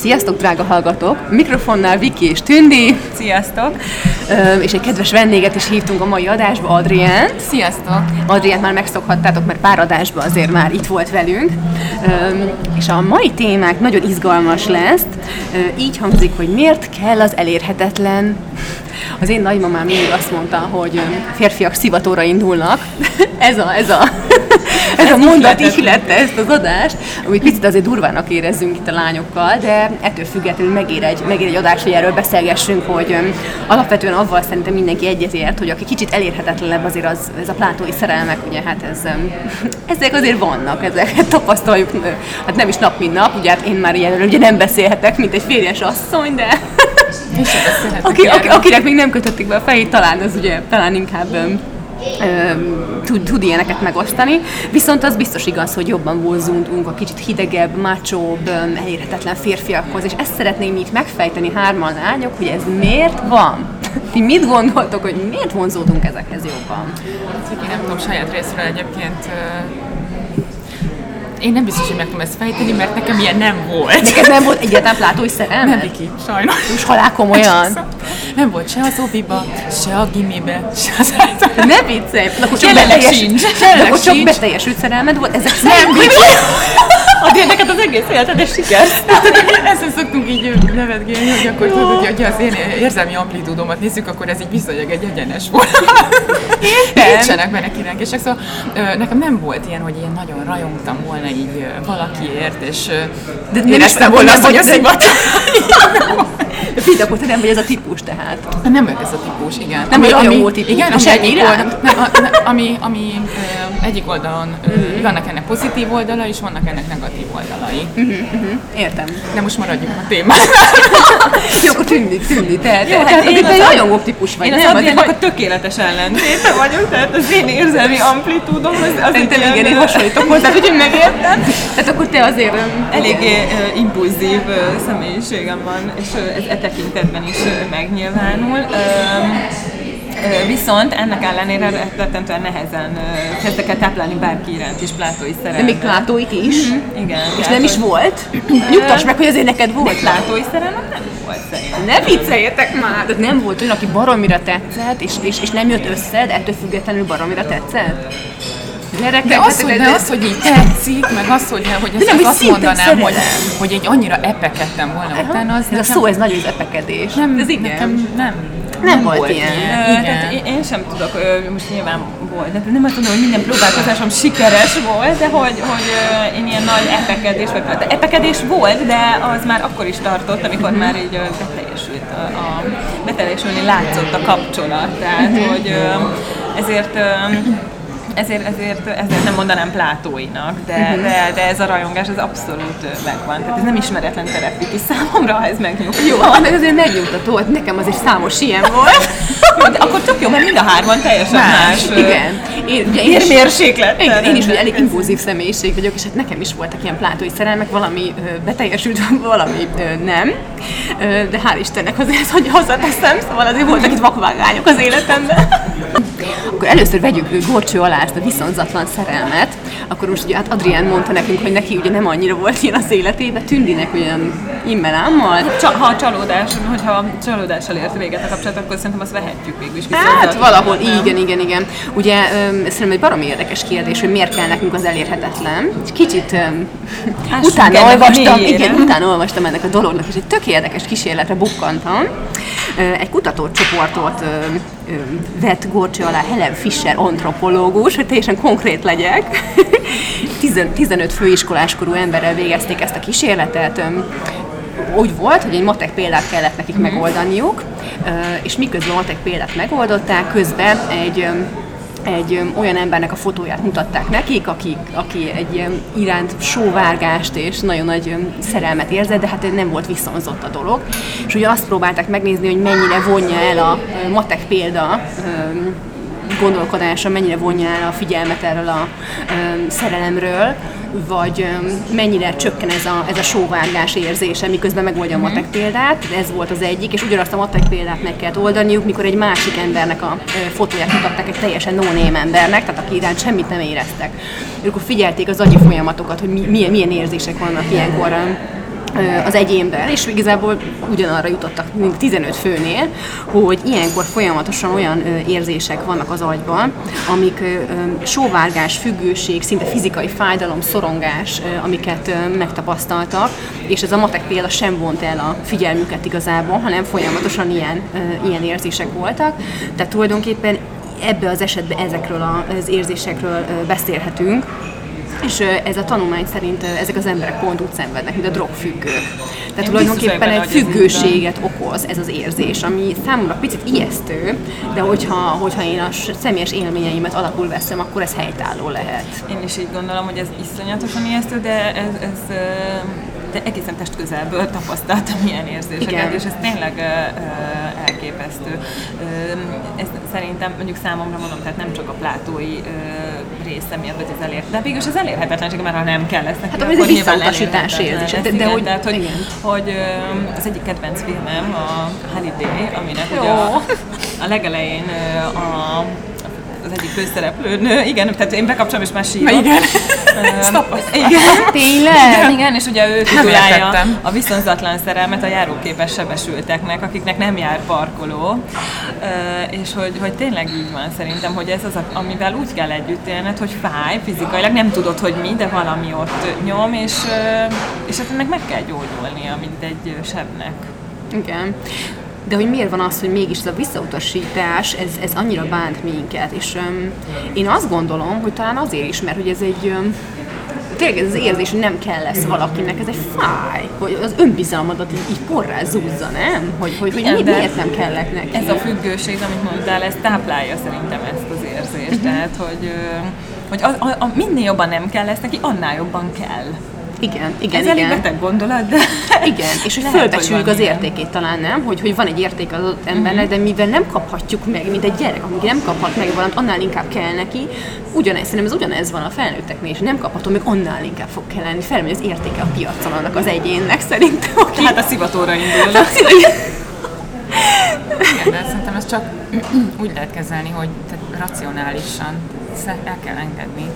Sziasztok, drága hallgatók! Mikrofonnál Viki és Tündi. Sziasztok! És egy kedves vendéget is hívtunk a mai adásba, Adrián. Sziasztok! Adriánt már megszokhattátok, mert pár adásban azért már itt volt velünk. És a mai témák nagyon izgalmas lesz. Így hangzik, hogy miért kell az elérhetetlen. Az én nagymamám mindig azt mondta, hogy férfiak szivatóra indulnak. ez a, ez a ez a mondat ihlette ezt az adást, amit picit azért durvának érezzünk itt a lányokkal, de ettől függetlenül megér egy, megér egy adás, hogy erről beszélgessünk, hogy um, alapvetően avval szerintem mindenki egyetért, hogy aki kicsit elérhetetlenebb azért az, ez a plátói szerelmek, ugye hát ez, um, ezek azért vannak, ezeket tapasztaljuk, hát nem is nap, mint nap, ugye hát én már ilyenről ugye nem beszélhetek, mint egy férjes asszony, de aki, aki, akinek még nem kötötték be a fejét, talán az ugye, talán inkább um, tud, tud ilyeneket megosztani, viszont az biztos igaz, hogy jobban vonzunk a kicsit hidegebb, macsóbb, elérhetetlen férfiakhoz, és ezt szeretném így megfejteni hárman lányok, hogy ez miért van? Ti mit gondoltok, hogy miért vonzódunk ezekhez jobban? Hát, én nem tudom, saját részről egyébként én nem biztos, hogy meg tudom ezt fejteni, mert nekem ilyen nem volt. Neked nem volt egyáltalán plátói szerelme? Nem, Viki, sajnos. És halál komolyan? Nem volt se az oviba, se a gimibe, se az általában. Ne viccelj! Akkor csak beteljes, sincs. Akkor csak beteljesült szerelmed volt? Ezek nem, Adja neked az egész életed siker. Ezzel szoktunk így nevetgélni, hogy akkor tudod, hogy az én érzelmi amplitúdomat nézzük, akkor ez így viszonylag egy egyenes volt. Nincsenek benne kiránkések, szóval nekem nem volt ilyen, hogy ilyen nagyon rajongtam volna így valakiért, és de éreztem volna azt, hogy a szivat. Akkor te nem vagy ez a típus tehát. Nem vagyok ez a típus, igen. Nem vagy rajongó típus. Igen, ami egyik, oldal, nem, ami, ami egyik oldalon uh-huh. vannak ennek pozitív oldala, és vannak ennek negatív oldalai. Uh-huh, uh-huh. Értem. De most maradjunk a témát. Jó, akkor tűnni, tűnni. Tehát, Jó, hát tehát, én egy rajongó típus vagy. Én az Adriának a tökéletes ellentéte vagyok, tehát az én érzelmi amplitúdom az, az Szerintem igen, én hasonlítok hozzá, úgyhogy megértem. Tehát akkor te azért eléggé uh, impulzív uh, személyiségem van, és uh, ez e tekintetben is uh, megnyilvánul. Uh, Viszont ennek ellenére rettentően nehezen kezdek el táplálni bárki iránt is plátói szerelmet. De még plátóit is? Mm-hmm. Igen. És nem is volt? Nyugtass meg, hogy azért neked volt. Plátói szerelem nem volt szerintem. Ne vicceljetek már! De nem volt olyan, aki baromira tetszett, és, és, és nem jött össze, de ettől függetlenül baromira tetszett? de az, hogy, de az, hogy így tetszik, meg az, hogy, hogy ezt nem, azt mondanám, hogy, hogy egy annyira epekettem volna Aha. utána, az Ez nekem... a szó, ez nagyon az epekedés. Nem, ez igen. nekem nem, nem, volt, volt ilyen. ilyen. Igen. én, én sem tudok, most nyilván volt, de nem azt mondom, hogy minden próbálkozásom sikeres volt, de hogy, hogy én ilyen nagy epekedés, vagy de epekedés volt, de az már akkor is tartott, amikor már így beteljesült a, a beteljesülni látszott a kapcsolat. Tehát, uh-huh. hogy ezért ezért, ezért, ezért nem mondanám plátóinak, de, uh-huh. de, de ez a rajongás az abszolút megvan. Tehát ez nem ismeretlen terepíti számomra, ha ez megnyugtató. Jó, meg azért megnyugtató, hogy nekem azért számos ilyen volt. de akkor tök jó, mert mind a hárman teljesen más. más igen. Én, ugye én, is, mérséklet. Igen, én is ugye elég impulzív személyiség vagyok, és hát nekem is voltak ilyen plátói szerelmek, valami ö, beteljesült, valami ö, nem. Ö, de hál' Istennek azért, hogy hozzáteszem, szóval azért voltak itt vakvágányok az életemben. Akkor először vegyük Gorcső alá ezt a viszonzatlan szerelmet, akkor most ugye hát Adrián mondta nekünk, hogy neki ugye nem annyira volt ilyen az életében, Tündinek olyan immelámmal. Csa, ha a csalódás, hogyha csalódással ért véget a kapcsolat, akkor szerintem azt vehetjük végül is. Hát valahol, nem? igen, igen, igen. Ugye szerintem egy baromi érdekes kérdés, hogy miért kell nekünk az elérhetetlen. Kicsit öm, utána olvastam, igen, utána olvastam ennek a dolognak, és egy tök érdekes kísérletre bukkantam. Egy kutatócsoportot vett Gorcső alá Helen Fischer antropológus, hogy teljesen konkrét legyek. 15 főiskoláskorú emberrel végezték ezt a kísérletet. Úgy volt, hogy egy matek példát kellett nekik mm-hmm. megoldaniuk, és miközben a matek példát megoldották, közben egy egy olyan embernek a fotóját mutatták nekik, aki, aki egy iránt sóvárgást és nagyon nagy szerelmet érzett, de hát nem volt viszonzott a dolog. És ugye azt próbálták megnézni, hogy mennyire vonja el a matek példa gondolkodása, mennyire vonja el a figyelmet erről a szerelemről, vagy mennyire csökken ez a, ez a sóvárgás érzése, miközben megoldja a mhm. matek példát, ez volt az egyik, és ugyanazt a matek példát meg kellett oldaniuk, mikor egy másik embernek a fotóját mutatták egy teljesen no embernek, tehát aki iránt semmit nem éreztek. Akkor figyelték az agyi folyamatokat, hogy milyen, milyen érzések vannak ilyenkor az egyénben, és igazából ugyanarra jutottak, mint 15 főnél, hogy ilyenkor folyamatosan olyan érzések vannak az agyban, amik sóvárgás, függőség, szinte fizikai fájdalom, szorongás, amiket megtapasztaltak, és ez a matek példa sem vont el a figyelmüket igazából, hanem folyamatosan ilyen, ilyen érzések voltak. Tehát tulajdonképpen ebbe az esetben ezekről az érzésekről beszélhetünk, és ez a tanulmány szerint ezek az emberek pont úgy szenvednek, mint a drogfüggők. Tehát Én tulajdonképpen egy függőséget okoz ez az érzés, ami számomra picit ijesztő, de hogyha, hogyha én a személyes élményeimet alapul veszem, akkor ez helytálló lehet. Én is így gondolom, hogy ez iszonyatosan ijesztő, de ez, ez de egészen test közelből tapasztaltam ilyen érzéseket, Igen. és ez tényleg uh, elképesztő. Uh, ez szerintem mondjuk számomra mondom, tehát nem csak a plátói uh, része miatt, vagy az elér, de végülis az elérhetetlenség, mert ha nem kell lesz neki, hát, akkor egy visszautasítás érzés. De, de, de hogy, tehát, hogy, hogy az egyik kedvenc filmem a Holiday, aminek ugye a, a legelején a az egyik főszereplőnő, igen, tehát én bekapcsolom és már sírok. Igen. igen. Tényleg? Igen, és ugye ő titulálja a viszonzatlan szerelmet a járóképes sebesülteknek, akiknek nem jár parkoló, és hogy, hogy tényleg így van szerintem, hogy ez az, amivel úgy kell együtt élned, hogy fáj fizikailag, nem tudod, hogy mi, de valami ott nyom, és, és hát ennek meg kell gyógyulnia, mint egy sebnek. Igen de hogy miért van az, hogy mégis ez a visszautasítás, ez, ez annyira bánt minket, és um, én azt gondolom, hogy talán azért is, mert hogy ez egy um, tényleg ez az érzés, hogy nem kell lesz valakinek, ez egy fáj, hogy az önbizalmadat így, így porrá zúzza, nem? Hogy, hogy, hogy mi, miért nem kellett neki? Ez a függőség, amit mondtál, ez táplálja szerintem ezt az érzést, uh-huh. tehát hogy, hogy a, a, a, minél jobban nem kell lesz neki, annál jobban kell. Igen, igen, Ez igen. elég beteg gondolat, de... Igen, és hogy fölbecsüljük az értékét talán, nem? Hogy, hogy van egy érték az embernek, uh-huh. de mivel nem kaphatjuk meg, mint egy gyerek, amíg nem kaphat meg valamit, annál inkább kell neki. Ugyanez, szerintem ez ugyanez van a felnőtteknél, és nem kaphatom meg, annál inkább fog kelleni. Felmegy az értéke a piacon annak az egyénnek szerintem. Aki... Hát a szivatóra indul. Hát, Igen, de szerintem ez csak úgy lehet kezelni, hogy racionálisan el kell engedni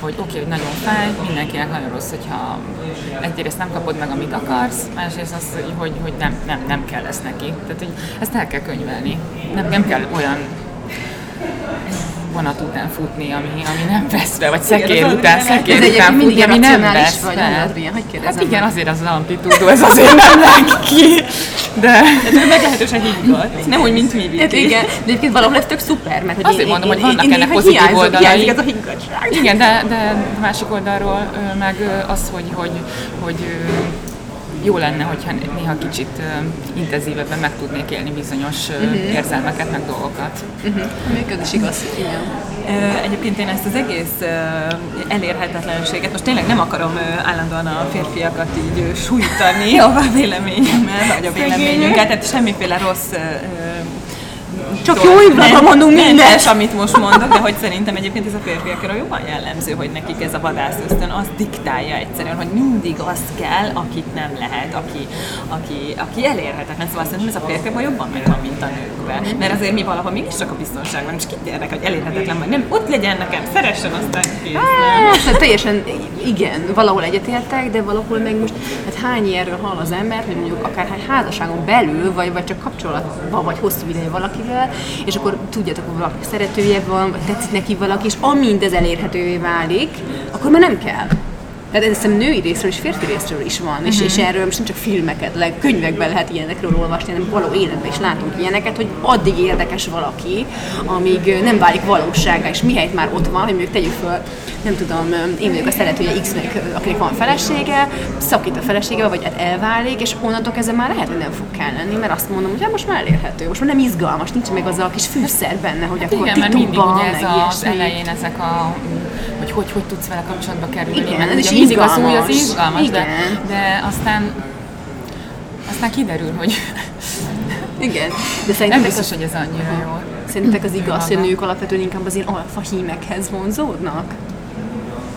hogy oké, okay, hogy nagyon fáj, mindenkinek nagyon rossz, hogyha egyrészt nem kapod meg, amit akarsz, másrészt az, hogy, hogy nem, nem, nem kell lesz neki. Tehát, hogy ezt el kell könyvelni. Nem, nem kell olyan vonat után futni, ami, ami nem vesz be, vagy szekér után, szekér után futni, ami nem vesz vagy fel. Hogy hát igen, azért az amplitúdó, ez azért nem leng ki. De... de meglehetősen higgadt. Nem úgy, mint mi hát igen, de egyébként valahol ez tök szuper, mert Azért én, mondom, hogy vannak én, ennek pozitív oldalai. ez a higgadság. Igen, de, de másik oldalról meg az, hogy, hogy, hogy jó lenne, hogyha néha kicsit uh, intenzívebben meg tudnék élni bizonyos uh, uh-huh. érzelmeket, meg dolgokat. Uh-huh. Ez is igaz. Igen. Egyébként én ezt az egész elérhetetlenséget, most tényleg nem akarom állandóan a férfiakat így sújtani a véleményemmel, vagy a véleményünket, tehát semmiféle rossz csak jó indulatban mondunk mindent. amit most mondok, de hogy szerintem egyébként ez a férfiakra jobban jellemző, hogy nekik ez a vadász ösztön azt diktálja egyszerűen, hogy mindig azt kell, akit nem lehet, aki, aki, aki elérhetetlen. Szóval szerintem ez a férfiakban jobban megvan, mint a nőkben. Mert azért mi valahol mégiscsak a biztonságban, és kit érnek, hogy elérhetetlen vagy nem. Ott legyen nekem, szeressen aztán kész. Hát, teljesen igen, valahol egyetértek, de valahol meg most, hát hány ilyenről hall az ember, hogy mondjuk akár házasságon belül, vagy, vagy csak kapcsolatban, vagy hosszú ideje valakivel, és akkor tudjátok, hogy valaki szeretője van, vagy tetszik neki valaki, és amint ez elérhetővé válik, akkor már nem kell. Tehát ez hiszem női részről és férfi részről is van, és, uh-huh. és erről most nem csak filmeket, le, könyvekben lehet ilyenekről olvasni, hanem való életben is látunk ilyeneket, hogy addig érdekes valaki, amíg nem válik valóságá, és mihelyt már ott van, hogy mondjuk tegyük föl, nem tudom, én vagyok a szeretője X-nek, akinek van felesége, szakít a felesége, vagy hát elválik, és onnantól kezdve már lehet, hogy nem fog kell lenni, mert azt mondom, hogy hát most már elérhető, most már nem izgalmas, nincs meg az a kis fűszer benne, hogy akkor Igen, mert mindig ugye ez az elején ezek a hogy hogy, hogy tudsz vele kapcsolatba kerülni. Igen, mert ez is mindig az új, az izgalmas, Igen. De, de aztán aztán kiderül, hogy igen, de szerintem... Nem biztos, hogy ez annyira jó. Szerintetek az igaz, hogy a nők alapvetően inkább az ilyen alfa hímekhez vonzódnak?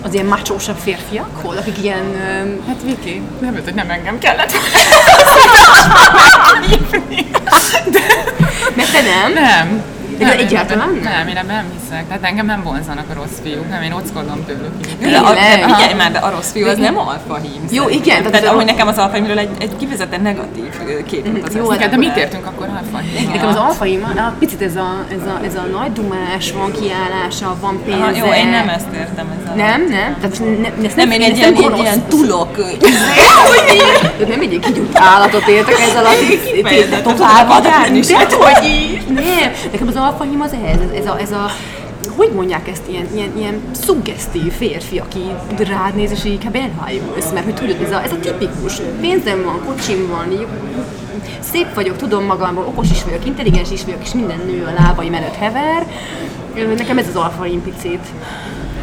Az ilyen macsósabb férfiakhoz, akik ilyen... Hát Viki, nem hogy nem engem kellett. De... Mert te nem? Nem. De Nem, egyáltalán nem? Nem, én ebben nem hiszek. Tehát engem nem vonzanak a rossz fiúk, nem, én ockodom tőlük. De, a, figyelj már, de a rossz fiú az nem alfa hím. Jó, igen, tehát Tehát az a- ahogy nekem az alfaimről egy, egy kifejezetten negatív kép jut az Jó, eszembe. Igen, de mit értünk akkor alfa Nekem az alfaim, a picit ez a, ez, a, ez a nagy dumás, van kiállása, van pénze. Aha, jó, én nem ezt értem. Ez a... Nem, nem? Tehát ne, ezt Nem, én egy ilyen, egy ilyen tulok. De nem egy ilyen kigyújt állatot értek ez alatt, tovább így. Nem, nekem az alfahím az ehhez, ez, ez a, ez a hogy mondják ezt, ilyen, ilyen, ilyen szuggesztív férfi, aki rád néz, és így inkább elhájulsz, mert hogy tudod, ez a, ez a tipikus, pénzem van, kocsim van, jó, szép vagyok, tudom magamról, okos is vagyok, intelligens is vagyok, és minden nő a lábaim előtt hever. Nekem ez az alfaim picit.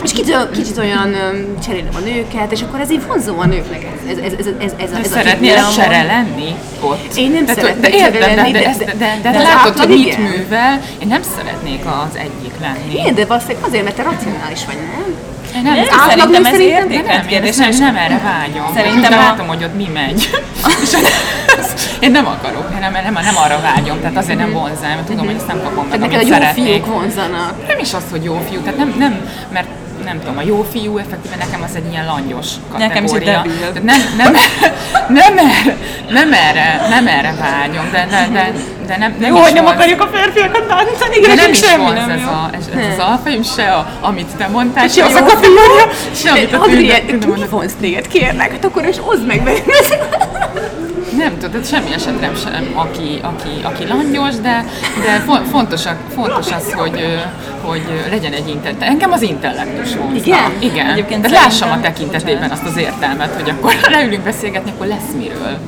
És kicsit, kicsit olyan cserélem a nőket, és akkor ez így vonzó a nőknek. Ez, ez, ez, ez, ez, ez, a- ez a Szeretnél típus. csere lenni ott? Én nem Tehát, szeretnék de, érted, lenni, de, de, de- de, de, de, látod, hogy mit igen. művel, én nem szeretnék az egyik lenni. Igen, de valószínűleg azért, mert te racionális vagy, nem? Nem, Nem, az átlag szerintem ez szerintem- nem, kérdés. nem, nem erre vágyom. Szerintem a- látom, hogy ott mi megy. Én nem akarok, én nem, nem, nem arra vágyom, tehát azért nem vonzám, mert tudom, hogy ezt nem kapom meg, Tehát neked a amit jó fiúk vonzanak. Nem is az, hogy jó fiú, tehát nem, nem mert nem tudom, a jó fiú effektíven nekem az egy ilyen langyos kategória. Nekem is egy debil. Nem, nem, nem, erre, nem, erre, nem erre vágyom, de, de, de, de nem, nem Jó, hogy nem akarjuk a férfiakat bántani, de nem is semmi nem ez, a, ez, ez az alfaim, se a, amit te mondtál, se az a kategória, se amit a de mi vonz téged, kérlek? Hát akkor is oszd meg velem. Nem tudod, semmi esetre sem, aki, aki, aki langyos, de, de fo- fontos, fontos az, hogy, hogy legyen egy intellekt. Engem az intellektus vonzna. Igen? Igen. Egyébként de lássam a tekintetében azt az értelmet, hogy akkor ha leülünk beszélgetni, akkor lesz miről.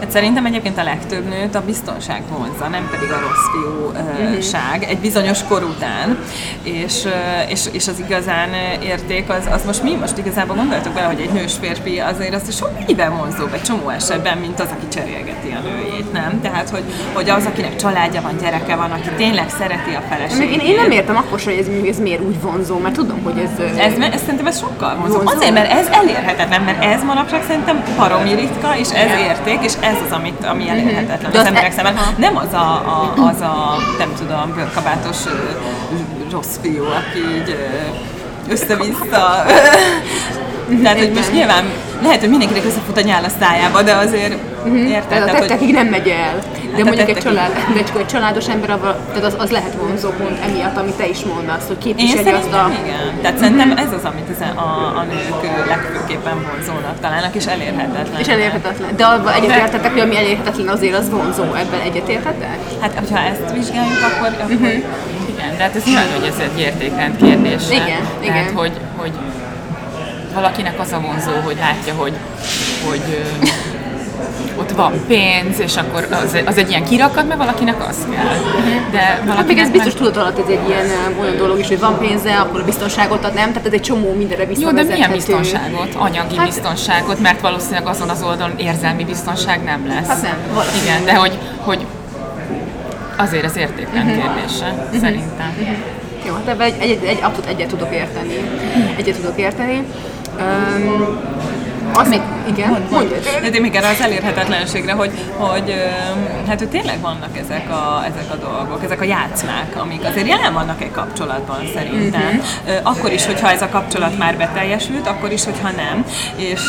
Hát szerintem egyébként a legtöbb nőt a biztonság vonzza, nem pedig a rossz fiúság egy bizonyos kor után. És, és, és az igazán érték, az, az most mi most igazából gondoltok bele, hogy egy nős férfi azért az sok mennyivel vonzóbb egy csomó esetben, mint az, aki cserélgeti a nőjét, nem? Tehát, hogy, hogy az, akinek családja van, gyereke van, aki tényleg szereti a feleségét. én, én nem értem akkor sem, hogy ez, ez miért úgy vonzó, mert tudom, hogy ez... Ez, ez szerintem ez sokkal vonzó. Vonzó. Azért, mert ez elérhetetlen, mert ez manapság szerintem baromi ritka, és ez érték, és ez az, amit, ami elérhetetlen Mhm. De az az emberek e- szemben. Nem az a, a, az a nem tudom, bőrkabátos rossz fiú, aki így össze-vissza. Tehát, hogy most nyilván lehet, hogy mindenkinek összefut a nyál a szájába, de azért érted? Tehát a Tehát, hogy tettekig nem megy el. De Hát a mondjuk egy, tettekig. család, de csak egy családos ember, avval, tehát az, az lehet vonzó pont emiatt, amit te is mondasz, hogy én képviseli azt a... igen. Tehát szerintem ez az, amit az, a, a nők ö, legfőképpen vonzónak találnak, és elérhetetlen. És elérhetetlen. De abban egyetértettek, hogy ami elérhetetlen azért az vonzó. Ebben egyetértettek? Hát, hogyha ezt vizsgáljuk, akkor, akkor Igen, de hát ez nyilván, hogy ez egy értékrend kérdése. Igen, Tehát, igen. hogy, hogy valakinek az a vonzó, hogy látja, hogy, hogy ott van pénz, és akkor az, az egy ilyen kirakat, mert valakinek az kell. De Hát még valakinek ez biztos meg- tudod alatt, ez egy ilyen ö, olyan dolog is, hogy van pénze, akkor a biztonságot ad, nem? Tehát ez egy csomó mindenre Jó, de milyen biztonságot? Anyagi Hát- biztonságot, mert valószínűleg azon az oldalon érzelmi biztonság nem lesz. Hát nem, valószínűleg. Igen, de hogy, hogy azért az értékrend kérdése, szerintem. Jó, hát ebben egy, egy, egy, abszolút egyet tudok érteni. Egyet tudok érteni. Um, az még, igen, mondja. De én még erre az elérhetetlenségre, hogy, hogy hát hogy tényleg vannak ezek a, ezek a dolgok, ezek a játszmák, amik azért jelen vannak egy kapcsolatban szerintem. Ö, Akkor is, hogyha ez a kapcsolat már beteljesült, akkor is, hogyha nem. És,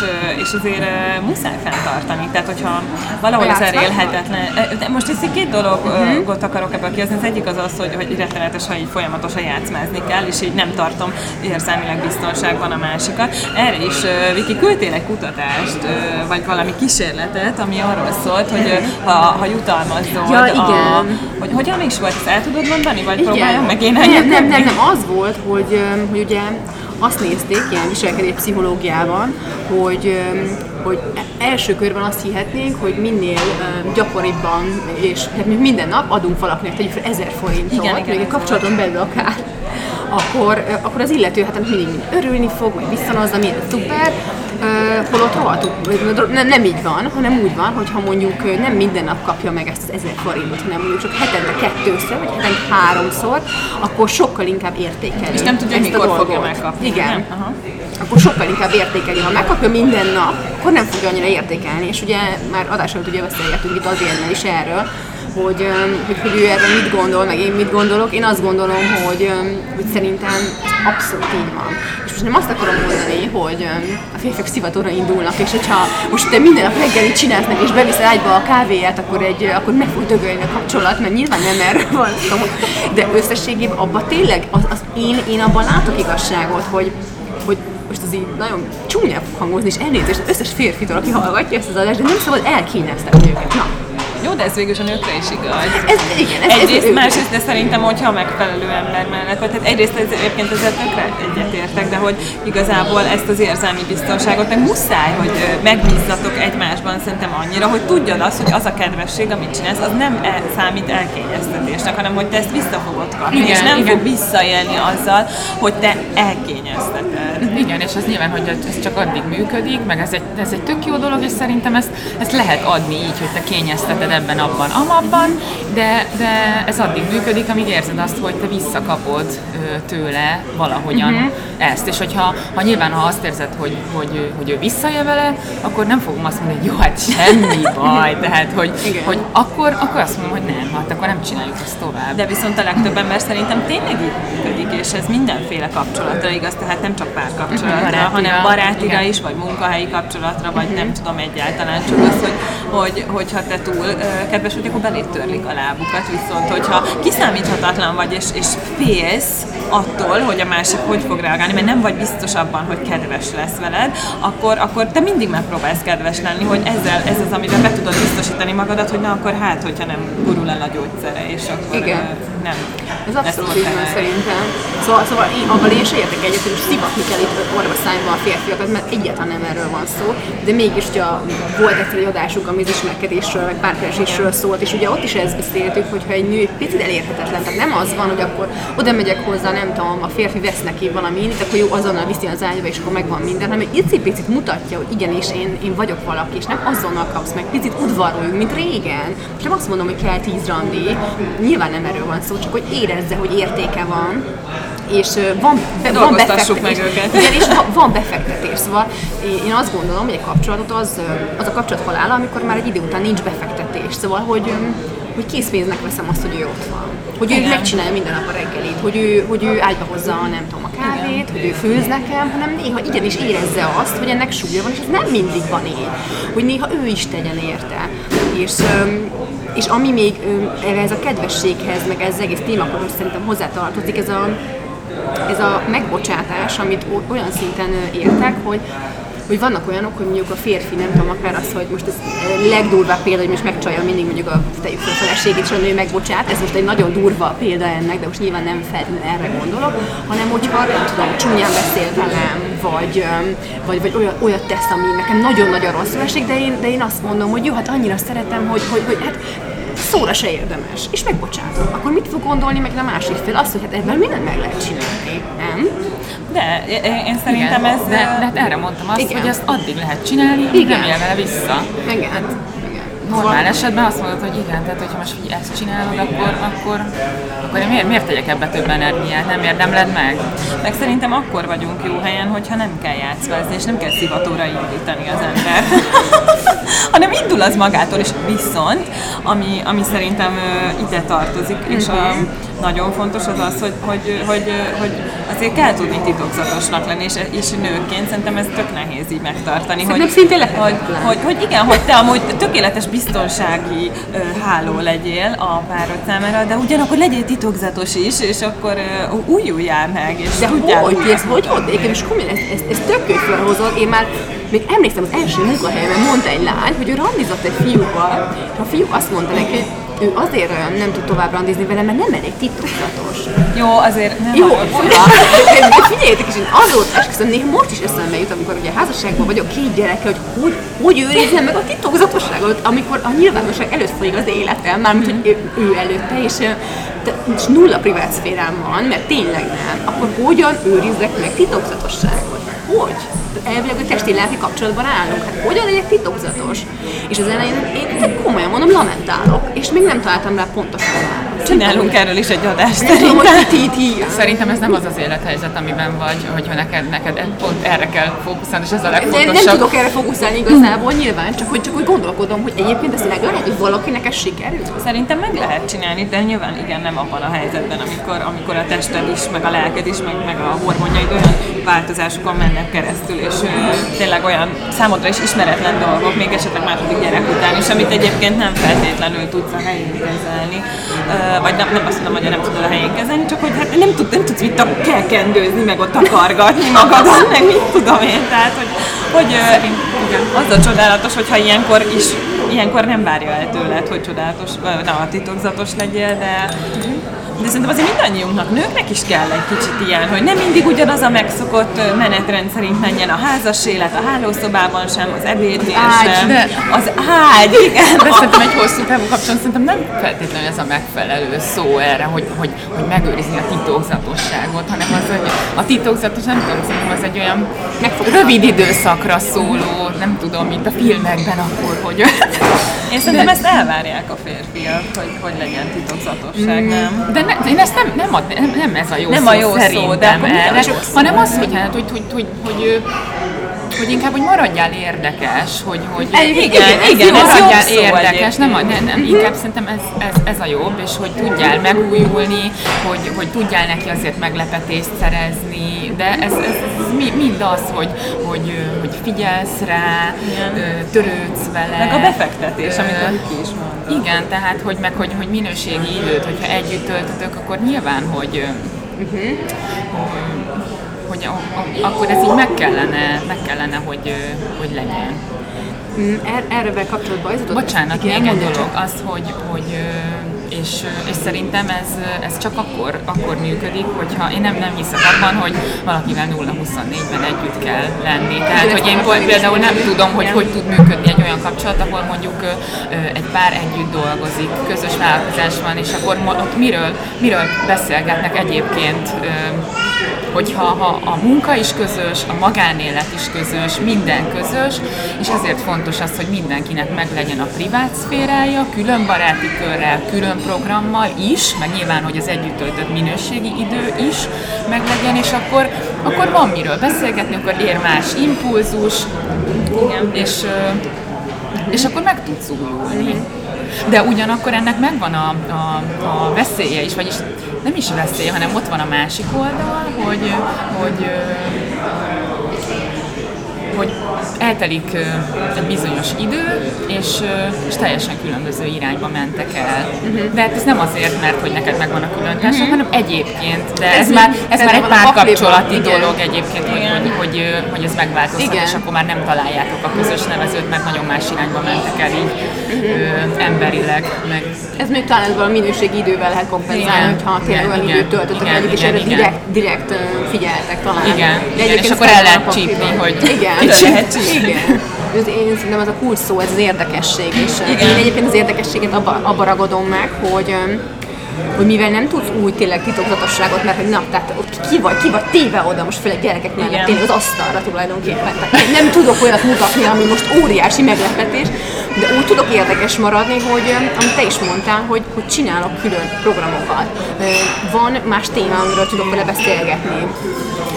és azért muszáj fenntartani. Tehát, hogyha valahol játszmák? elérhetetlen. De most ezt két dologot akarok ebből kihozni. Az egyik az az, hogy, hogy rettenetes, ha így folyamatosan játszmázni kell, és így nem tartom érzelmileg biztonságban a másikat. Erre is, Viki, küldtél egy kutatást, ö, vagy valami kísérletet, ami arról szólt, hogy ha, ha jutalmazod, Ja, a, igen. hogy hogyan is volt, ezt el tudod mondani, vagy Igen. próbáljam meg én nem, nem, nem, nem, az volt, hogy, hogy ugye azt nézték ilyen viselkedés pszichológiában, hogy, hogy első körben azt hihetnénk, hogy minél gyakoribban, és hát mi minden nap adunk valakinek, tegyük fel 1000 forintot, Igen, igen, még kapcsolaton belül akár, akkor, akkor az illető hát mindig örülni fog, majd visszanazza, milyen szuper, Ö, holott rohadtul, nem, nem így van, hanem úgy van, hogy ha mondjuk nem minden nap kapja meg ezt az 1000 forintot, hanem mondjuk csak hetente kettőször, vagy hetente háromszor, akkor sokkal inkább értékelő. És nem tudja, ezt mikor fogja megkapni, Igen. nem? Aha. Akkor sokkal inkább értékeli. Ha megkapja minden nap, akkor nem fogja annyira értékelni. És ugye már adás előtt ugye beszélgettünk itt azért is erről, hogy, hogy, hogy ő erről mit gondol, meg én mit gondolok. Én azt gondolom, hogy, hogy szerintem ez abszolút így van. És most nem azt akarom mondani, hogy a férfiak szivatóra indulnak, és hogyha most te minden nap reggelit csinálsz neki, és beviszel ágyba a kávéját, akkor, egy, akkor meg fog dögölni a kapcsolat, mert nyilván nem erről van szó. De összességében abban tényleg, az, az én, én abban látok igazságot, hogy most az így nagyon csúnya fog hangozni, és elnézést az összes férfitől, aki hallgatja ezt az adást, de nem szabad elkényeztetni őket. Na, jó, de ez végül is a nőkre is igaz. Ez, igen, ez, egyrészt, ez, másrészt, de szerintem, hogyha a megfelelő ember mellett vagy. Tehát egyrészt ez, egyébként ezzel tökre egyetértek, de hogy igazából ezt az érzelmi biztonságot meg muszáj, hogy megbízzatok egymásban szerintem annyira, hogy tudjad azt, hogy az a kedvesség, amit csinálsz, az nem e, számít elkényeztetésnek, hanem hogy te ezt vissza fogod kapni, igen, és nem igen. fog visszaélni azzal, hogy te elkényezteted. Igen, és az nyilván, hogy ez csak addig működik, meg ez egy, ez egy tök jó dolog, és szerintem ezt, ezt lehet adni így, hogy te kényezteted érzed ebben, abban, amabban, de, de ez addig működik, amíg érzed azt, hogy te visszakapod tőle valahogyan uh-huh. ezt. És hogyha ha nyilván, ha azt érzed, hogy, hogy, hogy ő visszajön vele, akkor nem fogom azt mondani, hogy jó, hát semmi baj, tehát hogy, hogy akkor, akkor azt mondom, hogy nem, hát akkor nem csináljuk ezt tovább. De viszont a legtöbb ember szerintem tényleg így működik, és ez mindenféle kapcsolatra igaz, tehát nem csak párkapcsolatra, uh-huh, hanem barátira is, vagy munkahelyi kapcsolatra, vagy uh-huh. nem tudom egyáltalán, csak az, hogy, hogy, hogyha te túl kedves vagy, akkor belét törlik a lábukat, viszont hogyha kiszámíthatatlan vagy, és, és félsz attól, hogy a másik hogy fog reagálni, mert nem vagy biztos abban, hogy kedves lesz veled, akkor, akkor te mindig megpróbálsz kedves lenni, hogy ezzel, ez az, amivel be tudod biztosítani magadat, hogy na akkor hát, hogyha nem gurul el a gyógyszere, és akkor Igen. nem. Ez abszolút így van szerintem. Szóval, szóval én abban én is értek egyet, hogy szivatni kell itt orva szájban a férfiakat, mert egyáltalán nem erről van szó, de mégis ugye volt egy adásunk, ami az ismerkedésről, meg párkeresésről szólt, és ugye ott is ezt beszéltük, hogyha egy nő egy picit elérhetetlen, tehát nem az van, hogy akkor oda megyek hozzá, nem tudom, a férfi vesz neki valami itt, akkor jó, azonnal viszi az ágyba, és akkor megvan minden, hanem egy picit mutatja, hogy igenis én, én vagyok valaki, és nem azonnal kapsz meg, picit udvaroljunk, mint régen. És nem azt mondom, hogy kell tíz randi, nyilván nem erről van szó, csak hogy érezze, hogy értéke van, és van, be, van befektetés. meg őket. Igen, és van, van befektetés. Szóval én azt gondolom, hogy egy kapcsolatot az, az a kapcsolat halál, amikor már egy idő után nincs befektetés. Szóval, hogy, hogy készpénznek veszem azt, hogy ő ott van. Hogy Igen. ő megcsinálja minden nap a reggelit, hogy ő, hogy ő ágyba hozza, nem tudom, a kávét, Igen. hogy ő főz nekem, hanem néha igenis érezze azt, hogy ennek súlya van, és ez nem mindig van így. Hogy néha ő is tegyen érte. És, és ami még ez a kedvességhez, meg ez az egész témakörhöz szerintem hozzátartozik, ez a ez a megbocsátás, amit olyan szinten értek, hogy hogy vannak olyanok, hogy mondjuk a férfi, nem tudom, akár az, hogy most ez legdurvább példa, hogy most megcsalja mindig mondjuk a tegyük fel feleségét, és a nő megbocsát, ez most egy nagyon durva példa ennek, de most nyilván nem feltétlenül erre gondolok, hanem hogyha nem tudom, csúnyán beszél velem, vagy, vagy, vagy olyat, olyat tesz, ami nekem nagyon-nagyon rosszul esik, de én, de én azt mondom, hogy jó, hát annyira szeretem, hogy, hogy, hogy hát szóra se érdemes, és megbocsátom. Akkor mit fog gondolni meg a másik fél? Azt, hogy hát ebben mindent meg lehet csinálni, nem? De én szerintem igen, ez... De, de hát erre mondtam azt, igen. hogy azt addig lehet csinálni, amíg nem él vele vissza. Igen. Normál esetben azt mondod, hogy igen, tehát hogyha most hogy ezt csinálod, akkor, akkor, akkor miért, miért tegyek ebbe több energiát, nem érdemled meg? Meg szerintem akkor vagyunk jó helyen, hogyha nem kell játszvázni, és nem kell szivatóra indítani az ember. hanem indul az magától, és viszont, ami, ami szerintem ide tartozik, és a, nagyon fontos az az, hogy, hogy, hogy, hogy azért kell tudni titokzatosnak lenni, és, és nőként szerintem ez tök nehéz így megtartani. Szerintem hogy, szinte hogy, hogy, hogy, igen, hogy te amúgy tökéletes biztonsági uh, háló legyél a párod számára, de ugyanakkor legyél titokzatos is, és akkor uh, újuljál meg, és de tudjál hogy, ez hogy, hogy, és komolyan, ez, ez, ez tök jó felhozol, én már még emlékszem az első munkahelyemen mondta egy lány, hogy ő randizott egy fiúval, és a fiú azt mondta neki, hogy ő azért olyan nem tud tovább randizni vele, mert nem elég titokzatos. Jó, azért nem Jó, figyeljetek is, én azóta esküszöm, néha most is eszembe jut, amikor ugye házasságban vagyok két gyereke, hogy hogy, hogy őrizzem meg a titokzatosságot, amikor a nyilvánosság előtt folyik az életem, mármint, hogy ő, ő előtte, és, és nulla privát szférám van, mert tényleg nem, akkor hogyan őrizzek meg titokzatosságot? Hogy? Elvileg a testi lelki kapcsolatban állunk. Hát hogyan legyek titokzatos? És az elején én komolyan mondom, lamentálok, és még nem találtam rá pontosan választ. Csinálunk erről is egy adást. Nem szerintem. Szerintem ez nem az az élethelyzet, amiben vagy, hogyha neked, neked pont erre kell fókuszálni, és ez a nem, nem legfontosabb. tudok erre fókuszálni igazából, nyilván, csak hogy, csak hogy gondolkodom, hogy egyébként ezt meg lehet, hogy valakinek ez sikerül. Szerintem meg lehet csinálni, de nyilván igen, nem abban a helyzetben, amikor, amikor a tested is, meg a lelked is, meg, meg a hormonjaid olyan változásokon mennek keresztül, és tényleg olyan számodra is ismeretlen dolgok, még esetleg második gyerek után is, amit egyébként nem feltétlenül tudsz a helyén kezelni. Vagy nem, nem azt mondom, hogy nem tudod a helyén kezelni, csak hogy hát nem, tud, nem tudsz mit a- kell kendőzni, meg ott takargatni magadon, meg mit tudom én. Tehát, hogy, hogy ö, az a csodálatos, hogyha ilyenkor is ilyenkor nem várja el tőled, hogy csodálatos, na, titokzatos legyél, de, de szerintem azért mindannyiunknak, nőknek is kell egy kicsit ilyen, hogy nem mindig ugyanaz a megszokott menetrend szerint menjen a házas élet, a hálószobában sem, az ebédnél Ágy, sem. de- Az ágy, igen. De szerintem egy hosszú távú kapcsolat szerintem nem feltétlenül ez a megfelelő szó erre, hogy, hogy, hogy megőrizni a titokzatosságot, hanem az, hogy a titokzatos, nem tudom, szerintem az egy olyan rövid időszakra szóló, nem tudom, mint a filmekben akkor, hogy Én szerintem ezt elvárják a férfiak, hogy, hogy legyen titokzatosság, nem? De, ne, de én ezt nem, nem, ad, nem, nem ez a jó Nem szó a jó szó, de mások hanem az, hogy, hát, hogy, hogy, hogy, hogy, hogy hogy inkább, hogy maradjál érdekes, hogy, hogy Igen, ez igen, ez maradjál szó érdekes, egyébként. nem, a- ne, nem, inkább szerintem ez, ez, ez, a jobb, és hogy tudjál megújulni, hogy, hogy tudjál neki azért meglepetést szerezni, de ez, ez, ez mi- mind az, hogy, hogy, ö, hogy figyelsz rá, ö, törődsz vele. Meg a befektetés, Ö, amit a Viki is mondott. igen, tehát hogy meg hogy, hogy minőségi időt, hogyha együtt töltötök, akkor nyilván, hogy, uh-huh. Hogy a, a, akkor ez így meg kellene, meg kellene hogy, hogy legyen. Mm, er- Erre kapcsolatban az jutott- Bocsánat, még egy dolog, az, hogy, hogy és, és szerintem ez, ez csak akkor, akkor működik, hogyha én nem, nem hiszek abban, hogy valakivel 0-24-ben együtt kell lenni. Tehát, hogy én például nem tudom, hogy hogy tud működni egy olyan kapcsolat, ahol mondjuk egy pár együtt dolgozik, közös vállalkozás van, és akkor ott miről, miről beszélgetnek egyébként, hogyha ha a munka is közös, a magánélet is közös, minden közös, és ezért fontos az, hogy mindenkinek meglegyen a privát szférája, külön baráti körrel, külön programmal is, meg nyilván, hogy az együtt töltött minőségi idő is meglegyen, és akkor, akkor van miről beszélgetni, akkor ér más impulzus, Igen. és, és akkor meg tudsz újulni. De ugyanakkor ennek megvan a, a, a veszélye is, vagyis nem is veszélye, hanem ott van a másik oldal, hogy, hogy, hogy eltelik egy bizonyos idő, és, és teljesen különböző irányba mentek el. De hát ez nem azért, mert hogy neked megvan a külön társad, hanem egyébként. De ez, Ez már, ez már egy párkapcsolati dolog egyébként, hogy, hogy, hogy, hogy ez megváltozhat, Igen. és akkor már nem találjátok a közös nevezőt, mert nagyon más irányba mentek el így ö, emberileg, meg Ez még talán ezzel a minőségi idővel lehet kompenzálni, hogyha tényleg olyan időt töltöttek együtt, és erre direkt, direkt figyeltek talán. Igen, De igen, és ez akkor el lehet csípni, hogy Igen, lehet csípni. igen. Én szerintem ez a kulcs szó, ez az érdekesség, és Igen. én egyébként az érdekességet abba, abba ragadom meg, hogy hogy mivel nem tudsz új tényleg titokzatosságot, mert hogy na, tehát ott ki vagy, ki vagy téve oda most főleg gyerekek mellett, tényleg az asztalra tulajdonképpen. Tehát nem tudok olyat mutatni, ami most óriási meglepetés, de úgy tudok érdekes maradni, hogy amit te is mondtál, hogy, hogy csinálok külön programokat. Van más téma, amiről tudok vele beszélgetni.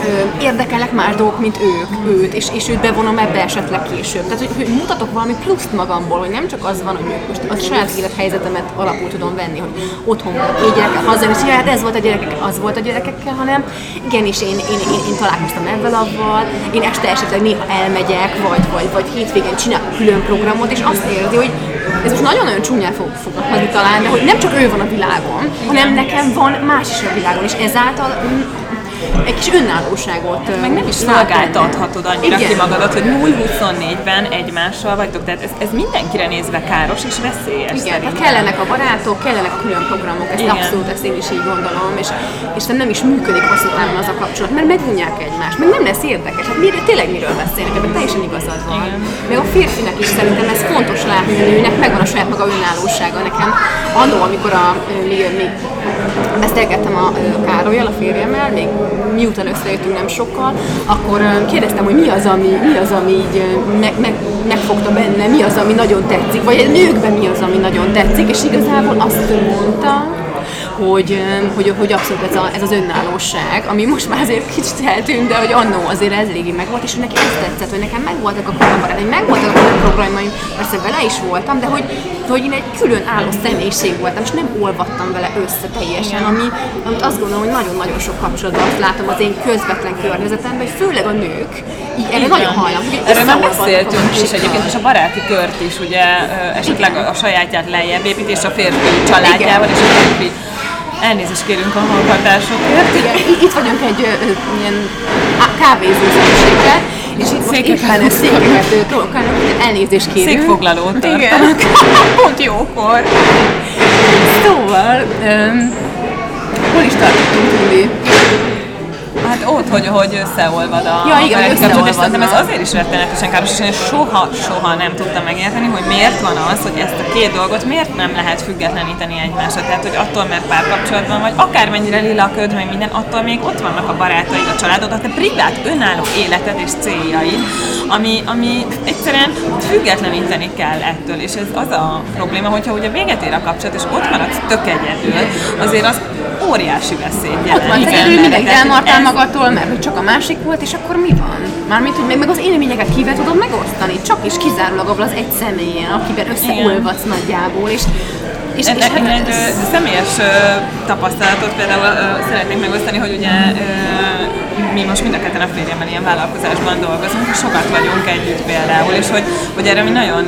Ö, Érdekelnek más dolgok, mint ők, őt, és, és őt bevonom ebbe esetleg később. Tehát, hogy, hogy mutatok valami pluszt magamból, hogy nem csak az van, hogy most a saját élethelyzetemet alapul tudom venni, hogy otthon így gyerekkel haza, és hát ez volt a gyerekek, az volt a gyerekekkel, hanem igenis én, én, én, én találkoztam ebben avval, én este esetleg néha elmegyek, vagy, vagy, vagy hétvégén csinálok külön programot, és azt érzi, hogy ez most nagyon-nagyon csúnyán fog fogalmazni talán, de hogy nem csak ő van a világon, hanem nekem van más is a világon, és ezáltal egy kis önállóságot Meg nem is szolgáltathatod annyira Igen. ki magadat, hogy 0-24-ben egymással vagytok. Tehát ez, ez mindenkire nézve káros és veszélyes Igen, tehát kellenek a barátok, kellenek a külön programok, ezt Igen. abszolút ezt én is így gondolom, és, és nem is működik hosszú távon az a kapcsolat, mert megunják egymást, meg nem lesz érdekes, hát miről, tényleg miről beszélnek, ebben teljesen igazad van. Igen. Meg a férfinek is szerintem ez fontos látni, hogy nőnek megvan a saját maga önállósága. Nekem annó, amikor a, még, még beszélgettem a ö, Károlyal, a férjemmel, még miután összejöttünk nem sokkal, akkor kérdeztem, hogy mi az, ami, mi az, ami így meg, meg, megfogta benne, mi az, ami nagyon tetszik, vagy a nőkben mi az, ami nagyon tetszik, és igazából azt mondta, hogy, hogy, hogy abszolút ez, a, ez az önállóság, ami most már azért kicsit eltűnt, de hogy annó azért ez eléggé megvolt, és neki ez tetszett, hogy nekem megvoltak a hogy megvoltak a programjaim, persze vele is voltam, de hogy, hogy én egy külön álló személyiség voltam, és nem olvattam vele össze teljesen, ami, amit azt gondolom, hogy nagyon-nagyon sok kapcsolatban azt látom az én közvetlen környezetemben, hogy főleg a nők. Így erre nagyon hajlam, hogy Erről már beszéltünk is egyébként, és a baráti kört is ugye esetleg a sajátját lejjebb épít, és a férfi családjával, és a férfi. Elnézést kérünk a hallgatásokért. Igen, itt vagyunk egy ö, ilyen kávézó és itt éppen székeket tolkálnak, elnézést kérünk. Székfoglalót tartanak. Igen. Pont jókor. Szóval, um, hol is tartottunk, Tundi? Hát ott, hogy, hogy összeolvad a Ja, igen, kapcsolat, és szerintem ez azért is rettenetesen káros, és én soha, soha nem tudtam megérteni, hogy miért van az, hogy ezt a két dolgot miért nem lehet függetleníteni egymásra. Tehát, hogy attól, mert párkapcsolatban vagy, akármennyire lila a köd, meg minden, attól még ott vannak a barátaid, a családod, a te privát, önálló életed és céljaid, ami, ami egyszerűen függetleníteni kell ettől. És ez az a probléma, hogyha ugye véget ér a kapcsolat, és ott maradsz tök egyedül, azért az óriási veszélyt jelent. Van Igen, egyedül, mert mindenki ez- elmartál ez- magadtól, mert hogy csak a másik volt, és akkor mi van? Mármint, hogy meg, meg az élményeket kivel tudod megosztani, csak és kizárólag abban az egy személyen, akiben összeolvadsz nagyjából, és és, És, hát egy ez, személyes ö, tapasztalatot például ö, szeretnék megosztani, hogy ugye ö, mi most mind a ketten a férjemmel ilyen vállalkozásban dolgozunk, és sokat vagyunk együtt például, és hogy, hogy erre mi nagyon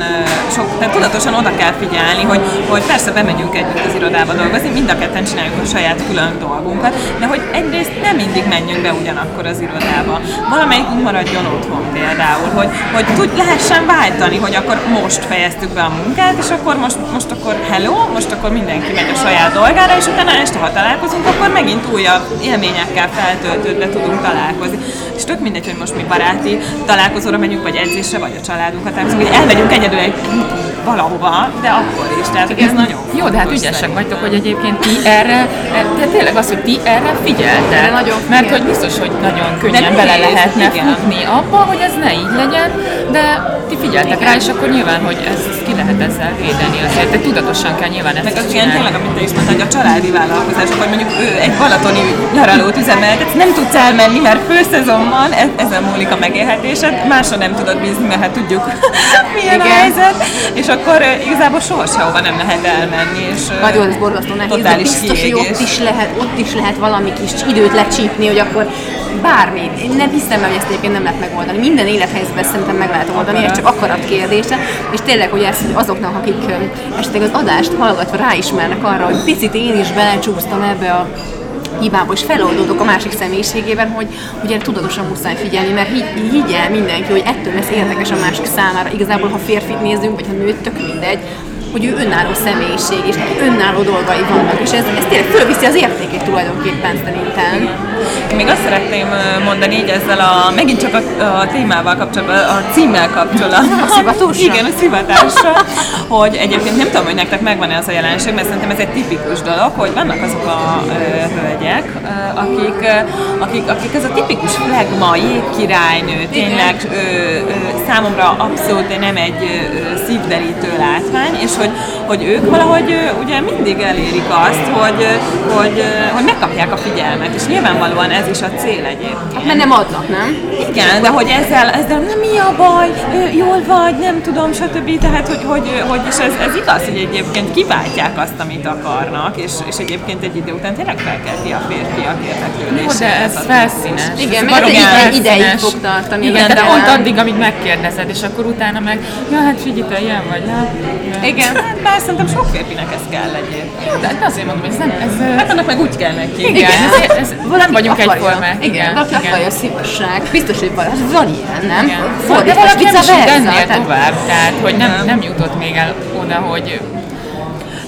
sok, tehát tudatosan oda kell figyelni, hogy, hogy persze bemegyünk együtt az irodába dolgozni, mind a ketten csináljuk a saját külön dolgunkat, de hogy egyrészt nem mindig menjünk be ugyanakkor az irodába. Valamelyikünk maradjon otthon például, hogy, hogy tud, lehessen váltani, hogy akkor most fejeztük be a munkát, és akkor most, most akkor hello, most akkor mindenki megy a saját dolgára, és utána este, ha találkozunk, akkor megint újabb élményekkel feltöltődve tudunk találkozni. És tök mindegy, hogy most mi baráti találkozóra megyünk, vagy edzésre, vagy a családunkat találkozunk, hogy elmegyünk egyedül egy valahova, de akkor is. Tehát hogy ez nagyon Jó, de hát ügyesek szerintem. vagytok, hogy egyébként ti erre, de tényleg az, hogy ti erre figyeltek. Nagyon Mert figyel. hogy biztos, hogy nagyon könnyen bele lehetne igen. futni abba, hogy ez ne így legyen, de ti figyeltek rá, és akkor nyilván, hogy ezt ki lehet ezzel védeni azért, de tudatosan kell nyilván ezt Meg az ilyen tényleg, amit te is mondtad, hogy a családi vállalkozások, vagy mondjuk ő egy balatoni nyaralót üzemeltetsz, nem tudsz elmenni, mert főszezon van, ez, ezen múlik a megélhetésed, máson nem tudod bízni, mert hát tudjuk, milyen a Igen. helyzet, és akkor ö, igazából soha sehova nem lehet elmenni, és ö, Nagyon ez borzasztó nehéz, totális biztos, hogy ott is, lehet, ott is lehet valami kis időt lecsípni, hogy akkor bármi. Én nem hiszem, hogy ezt egyébként nem lehet megoldani. Minden élethelyzetben szerintem meg lehet oldani, ez csak akarat kérdése. És tényleg, hogy hogy azoknak, akik esetleg az adást hallgatva ráismernek arra, hogy picit én is belecsúsztam ebbe a hibába, és feloldódok a másik személyiségében, hogy, hogy erre tudatosan muszáj figyelni, mert hi, higgye mindenki, hogy ettől lesz érdekes a másik számára. Igazából, ha férfit nézünk, vagy ha nőt, tök mindegy, hogy ő önálló személyiség, és önálló dolgai vannak, és ez, ez tényleg fölviszi az értékét tulajdonképpen szerintem. Én még azt szeretném mondani így ezzel a, megint csak a, a témával kapcsolatban, a címmel kapcsolatban. A szivatásra? Igen, a szivatásra, hogy egyébként nem tudom, hogy nektek megvan-e az a jelenség, mert szerintem ez egy tipikus dolog, hogy vannak azok a ö, hölgyek, ö, akik, ö, akik, akik ez a tipikus flegma, jégkirálynő, tényleg ö, ö, számomra abszolút nem egy ö, szívderítő látvány, és hogy, hogy ők valahogy ö, ugye mindig elérik azt, hogy, ö, hogy, ö, hogy megkapják a figyelmet, és nyilvánvalóan ez is a cél egyébként. Mert nem adnak, nem? Igen, de hogy ezzel, ezzel nem mi a baj, jól vagy, nem tudom, stb. Tehát, hogy, hogy, hogy és ez, ez igaz, hogy egyébként kiváltják azt, amit akarnak, és, és egyébként egy idő után tényleg felkelti a férfiak érdeklődését. De ez felszínes. Igen, Ez mert baromi ide- ideig fog tartani, Igen, de pont addig, amíg megkérdezed, és akkor utána meg, ja, hát figyelj, te ilyen vagy, nem? Igen, hát bár szerintem sok férfinek ez kell egyébként. De, de azért mondom, hogy ez nem, ez, Hát annak meg úgy kell neki. igen, ez, ez, nem vagyunk akarja. egyformák. Igen, valaki akarja a szívasság. Biztos, hogy van, van ilyen, nem? Igen. De Fordítva, valaki nem is ennél tovább, tehát hogy nem, Nem. jutott még el oda, hogy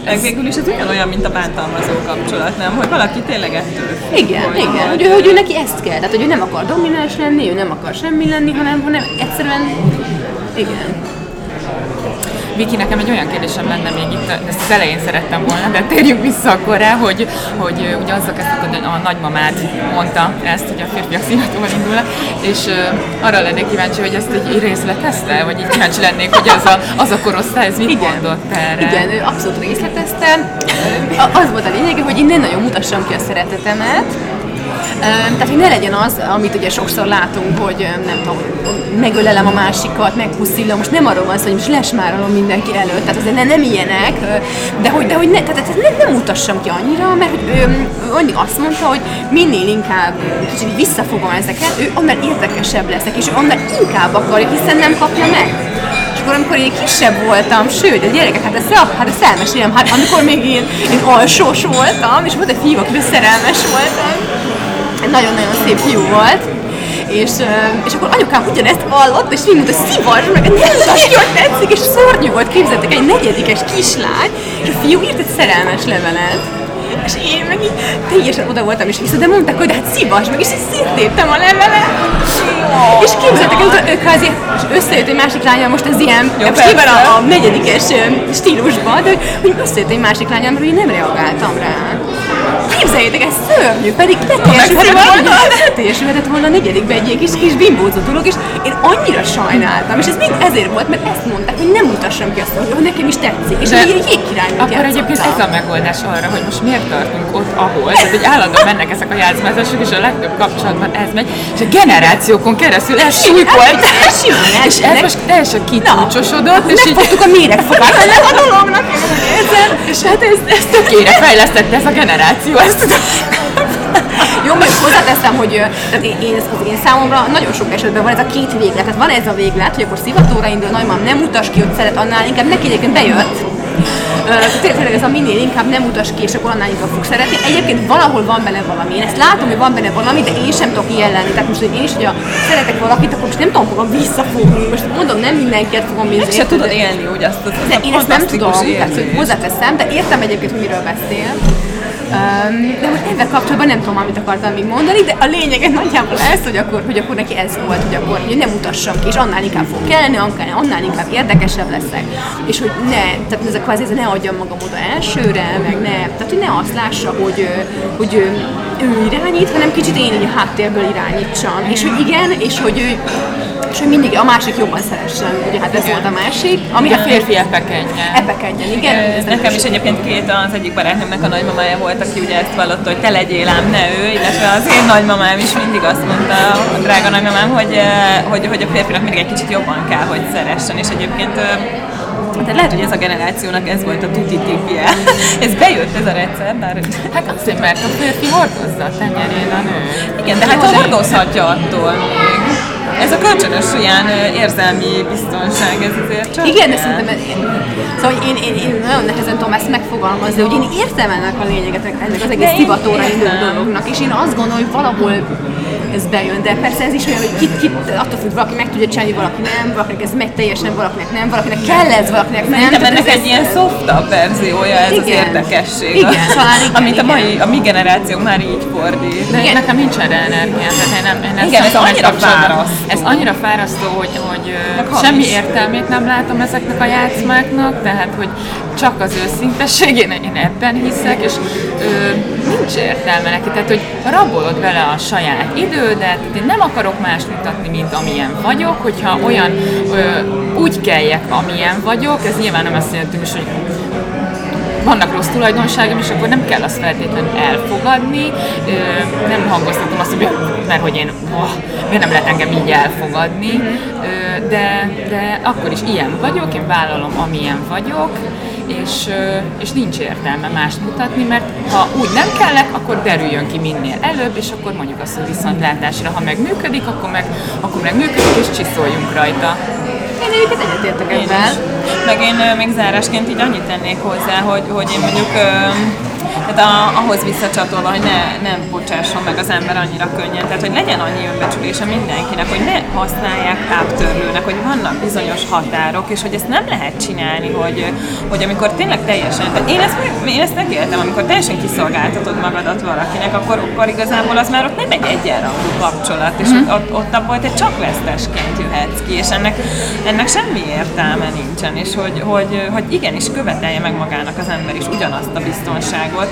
Meg végül is ez ugyanolyan, mint a bántalmazó kapcsolat, nem? Hogy valaki tényleg ettől Igen, hogy, igen, hogy ő, hogy ő neki ezt kell, tehát hogy ő nem akar domináns lenni, ő nem akar semmi lenni, hanem, hanem egyszerűen, igen. Viki, nekem egy olyan kérdésem lenne még itt, ezt az elején szerettem volna, de térjünk vissza akkor rá, hogy, hogy ugye azzal kezdtük, hogy a nagymamád mondta ezt, hogy a férfiak színhatóval indulnak, és arra lennék kíváncsi, hogy ezt egy részletezte, vagy így kíváncsi lennék, hogy az a, az a korosztály, ez mit Igen. mondott erre? Igen, ő abszolút részletezte. Az volt a lényege, hogy én nem nagyon mutassam ki a szeretetemet, tehát, hogy ne legyen az, amit ugye sokszor látunk, hogy nem tudom, megölelem a másikat, megpuszillom, most nem arról van szó, hogy most lesmárolom mindenki előtt, tehát azért ne, nem ilyenek, de hogy, de hogy ne, tehát ne, nem mutassam ki annyira, mert hogy ő, ő azt mondta, hogy minél inkább kicsit visszafogom ezeket, ő annál érdekesebb leszek, és ő annál inkább akarja, hiszen nem kapja meg. Akkor, amikor én kisebb voltam, sőt, a gyerekek, hát ezt, hát ezt elmesélem, hát amikor még én, én alsós voltam, és volt egy fiú, akiről szerelmes voltam, nagyon-nagyon szép fiú volt, és, és akkor anyukám ugyanezt hallott, és így mondta, szivas, meg hogy tetszik, és szörnyű volt, képzeltek, egy negyedikes kislány, és a fiú írt egy szerelmes levelet, és én meg így teljesen oda voltam is vissza, de mondták, hogy de hát szívas meg, és így széttéptem a levelet. És képzeltek, hogy ők azért összejött egy másik lányal, most ez ilyen, Jó, most a, a negyedikes stílusban, de hogy összejött egy másik lányal, mert én nem reagáltam rá. Képzeljétek, ez szörnyű, pedig beteljesülhetett volna, beteljesülhetett volna a negyedikbe egy ilyen kis, kis bimbózó dolog, és én annyira sajnáltam, és ez mind ezért volt, mert ezt mondták, hogy nem mutassam ki azt, hogy nekem is tetszik, és egy jégkirály Akkor egyébként ez a megoldás arra, hogy most miért tartunk ott, ahol, tehát hogy állandóan mennek ezek a játszmázások, és a legtöbb kapcsolatban ez megy, és a generációkon keresztül ez súlykolt, és ez most teljesen kicsúcsosodott, és így... A méregfogát a dolognak, és hát ez, ez tökére fejlesztette ez a generáció, ezt tudom. Jó, majd hozzáteszem, hogy tehát én, én, az én számomra nagyon sok esetben van ez a két véglet. Tehát van ez a véglet, hogy akkor szivatóra indul, nagymam nem utas ki, hogy szeret, annál inkább neki egyébként bejött, tényleg ez a minél inkább nem utas ki, és akkor annál inkább fog szeretni. Egyébként valahol van benne valami. Én ezt látom, hogy van benne valami, de én sem tudok ilyen lenni. Tehát most, hogy én is, hogyha szeretek valakit, akkor most nem tudom fogom visszafogni. Most mondom, nem mindenkit fogom vissza. Se tudod élni, úgy azt, azt de én ezt nem tudom, tehát hogy hozzáteszem, de értem egyébként, hogy miről beszél. Um, de most ezzel kapcsolatban nem tudom, amit akartam még mondani, de a lényeg nagyjából ez, hogy akkor, hogy akkor neki ez volt, hogy akkor hogy nem utassam ki, és annál inkább fog kelleni, annál, inkább érdekesebb leszek. És hogy ne, tehát ez a kvázi, ez ne adjam magam oda elsőre, meg ne, tehát hogy ne azt lássa, hogy, hogy ő, ő irányít, hanem kicsit én így a háttérből irányítsam. És hogy igen, és hogy ő, és hogy mindig a másik jobban szeressen, ugye hát ez igen. volt a másik. Ami a férfi epekedjen. Epekedjen, igen. igen. Nekem is egyébként két az egyik barátnőmnek a nagymamája volt, aki ugye ezt vallotta, hogy te legyél ám, ne ő, illetve az én nagymamám is mindig azt mondta, a drága nagymamám, hogy, hogy, hogy a férfinak mindig egy kicsit jobban kell, hogy szeressen, és egyébként tehát lehet, hogy ez a generációnak ez volt a tuti tipje. ez bejött ez a recept, bár... Hát azért, mert a férfi hordozza a tenyerén a nő. Igen, de hát hordozhatja attól még. Ez a kölcsönös ilyen érzelmi biztonság, ez azért csak Igen, de szerintem szóval én, én, én, nagyon nehezen tudom ezt megfogalmazni, hogy én értem ennek a lényeget, ennek az egész hivatóra induló dolognak, és én azt gondolom, hogy valahol ez bejön, de persze ez is olyan, hogy kit, kit attól függ, valaki meg tudja csinálni, valaki nem, valakinek ez megy teljesen, valakinek nem, valakinek kell ez, valakinek nem. Nem, ennek egy ilyen softabb verziója, ez igen. az érdekesség. Igen, talán igen, amit igen. a mai, a mi generáció már így fordít. De igen. nekem nincs erre energia, tehát én nem, én igen, ez annyira fárasztó. Ez annyira fárasztó, hogy, hogy semmi értelmét nem látom ezeknek a játszmáknak, tehát hogy csak az őszintesség, én, én ebben hiszek, és ö, nincs értelme neki, tehát hogy rabolod vele a saját idődet, tehát én nem akarok más mutatni, mint amilyen vagyok, hogyha olyan ö, úgy kelljek, amilyen vagyok, ez nyilván nem azt jelenti, hogy vannak rossz tulajdonságom, és akkor nem kell azt feltétlenül elfogadni, nem hangoztatom azt, hogy mert hogy én, oh, miért nem lehet engem így elfogadni, de, de akkor is ilyen vagyok, én vállalom, amilyen vagyok, és, és nincs értelme mást mutatni, mert ha úgy nem kellek, akkor derüljön ki minél előbb, és akkor mondjuk azt, hogy viszontlátásra, ha meg működik, akkor meg, akkor meg működik, és csiszoljunk rajta. Én egyébként egyetértek ebben. Meg én még zárásként így annyit tennék hozzá, hogy, hogy én mondjuk Tehát a, ahhoz visszacsatolva, hogy ne, nem bocsásson meg az ember annyira könnyen. Tehát, hogy legyen annyi önbecsülése mindenkinek, hogy ne használják táptörlőnek, hogy vannak bizonyos határok, és hogy ezt nem lehet csinálni, hogy, hogy amikor tényleg teljesen, tehát én ezt, meg, én ezt megéltem, amikor teljesen kiszolgáltatod magadat valakinek, akkor, akkor igazából az már ott nem egy egyenrangú kapcsolat, és mm. ott, ott abból te csak vesztesként jöhetsz ki, és ennek, ennek semmi értelme nincsen, és hogy, hogy, hogy igenis követelje meg magának az ember is ugyanazt a biztonságot,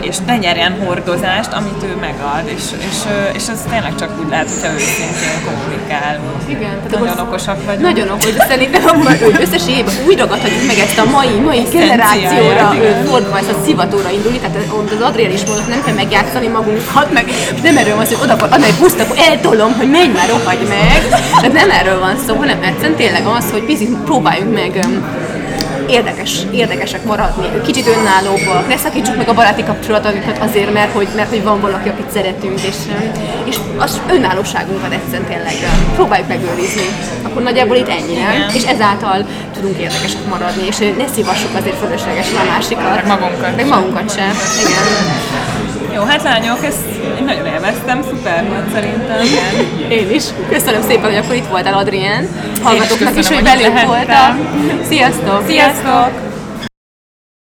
és ne nyerjen hordozást, amit ő megad, és, és, és ez tényleg csak úgy lehet, hogyha őszintén kommunikál. Igen, nagyon okosak vagyunk. Nagyon okos, de szerintem összességében úgy ragadhatjuk meg ezt a mai, mai generációra fordulva, ezt a szivatóra indulni, tehát az Adriel is mondott, nem kell megjátszani magunkat, meg nem erről van szó, hogy oda adna egy puszt, akkor eltolom, hogy menj már, rohagy meg. Tehát nem erről van szó, hanem egyszerűen tényleg az, hogy picit próbáljunk meg érdekes, érdekesek maradni, kicsit önállóbbak, ne szakítsuk meg a baráti kapcsolatokat azért, mert hogy, mert hogy van valaki, akit szeretünk, és, és az önállóságunkat egyszerűen tényleg próbáljuk megőrizni. Akkor nagyjából itt ennyi, nem? És ezáltal tudunk érdekesek maradni, és ne szívassuk azért fölöslegesen a másikat. Meg magunkat. Meg magunkat sem. Igen. Jó, hát lányok, ezt én nagyon élveztem, szuper volt szerintem. Igen. Én is. Köszönöm szépen, hogy akkor itt voltál, Adrien. Hallgatóknak is, hogy velünk voltam. Sziasztok! Sziasztok!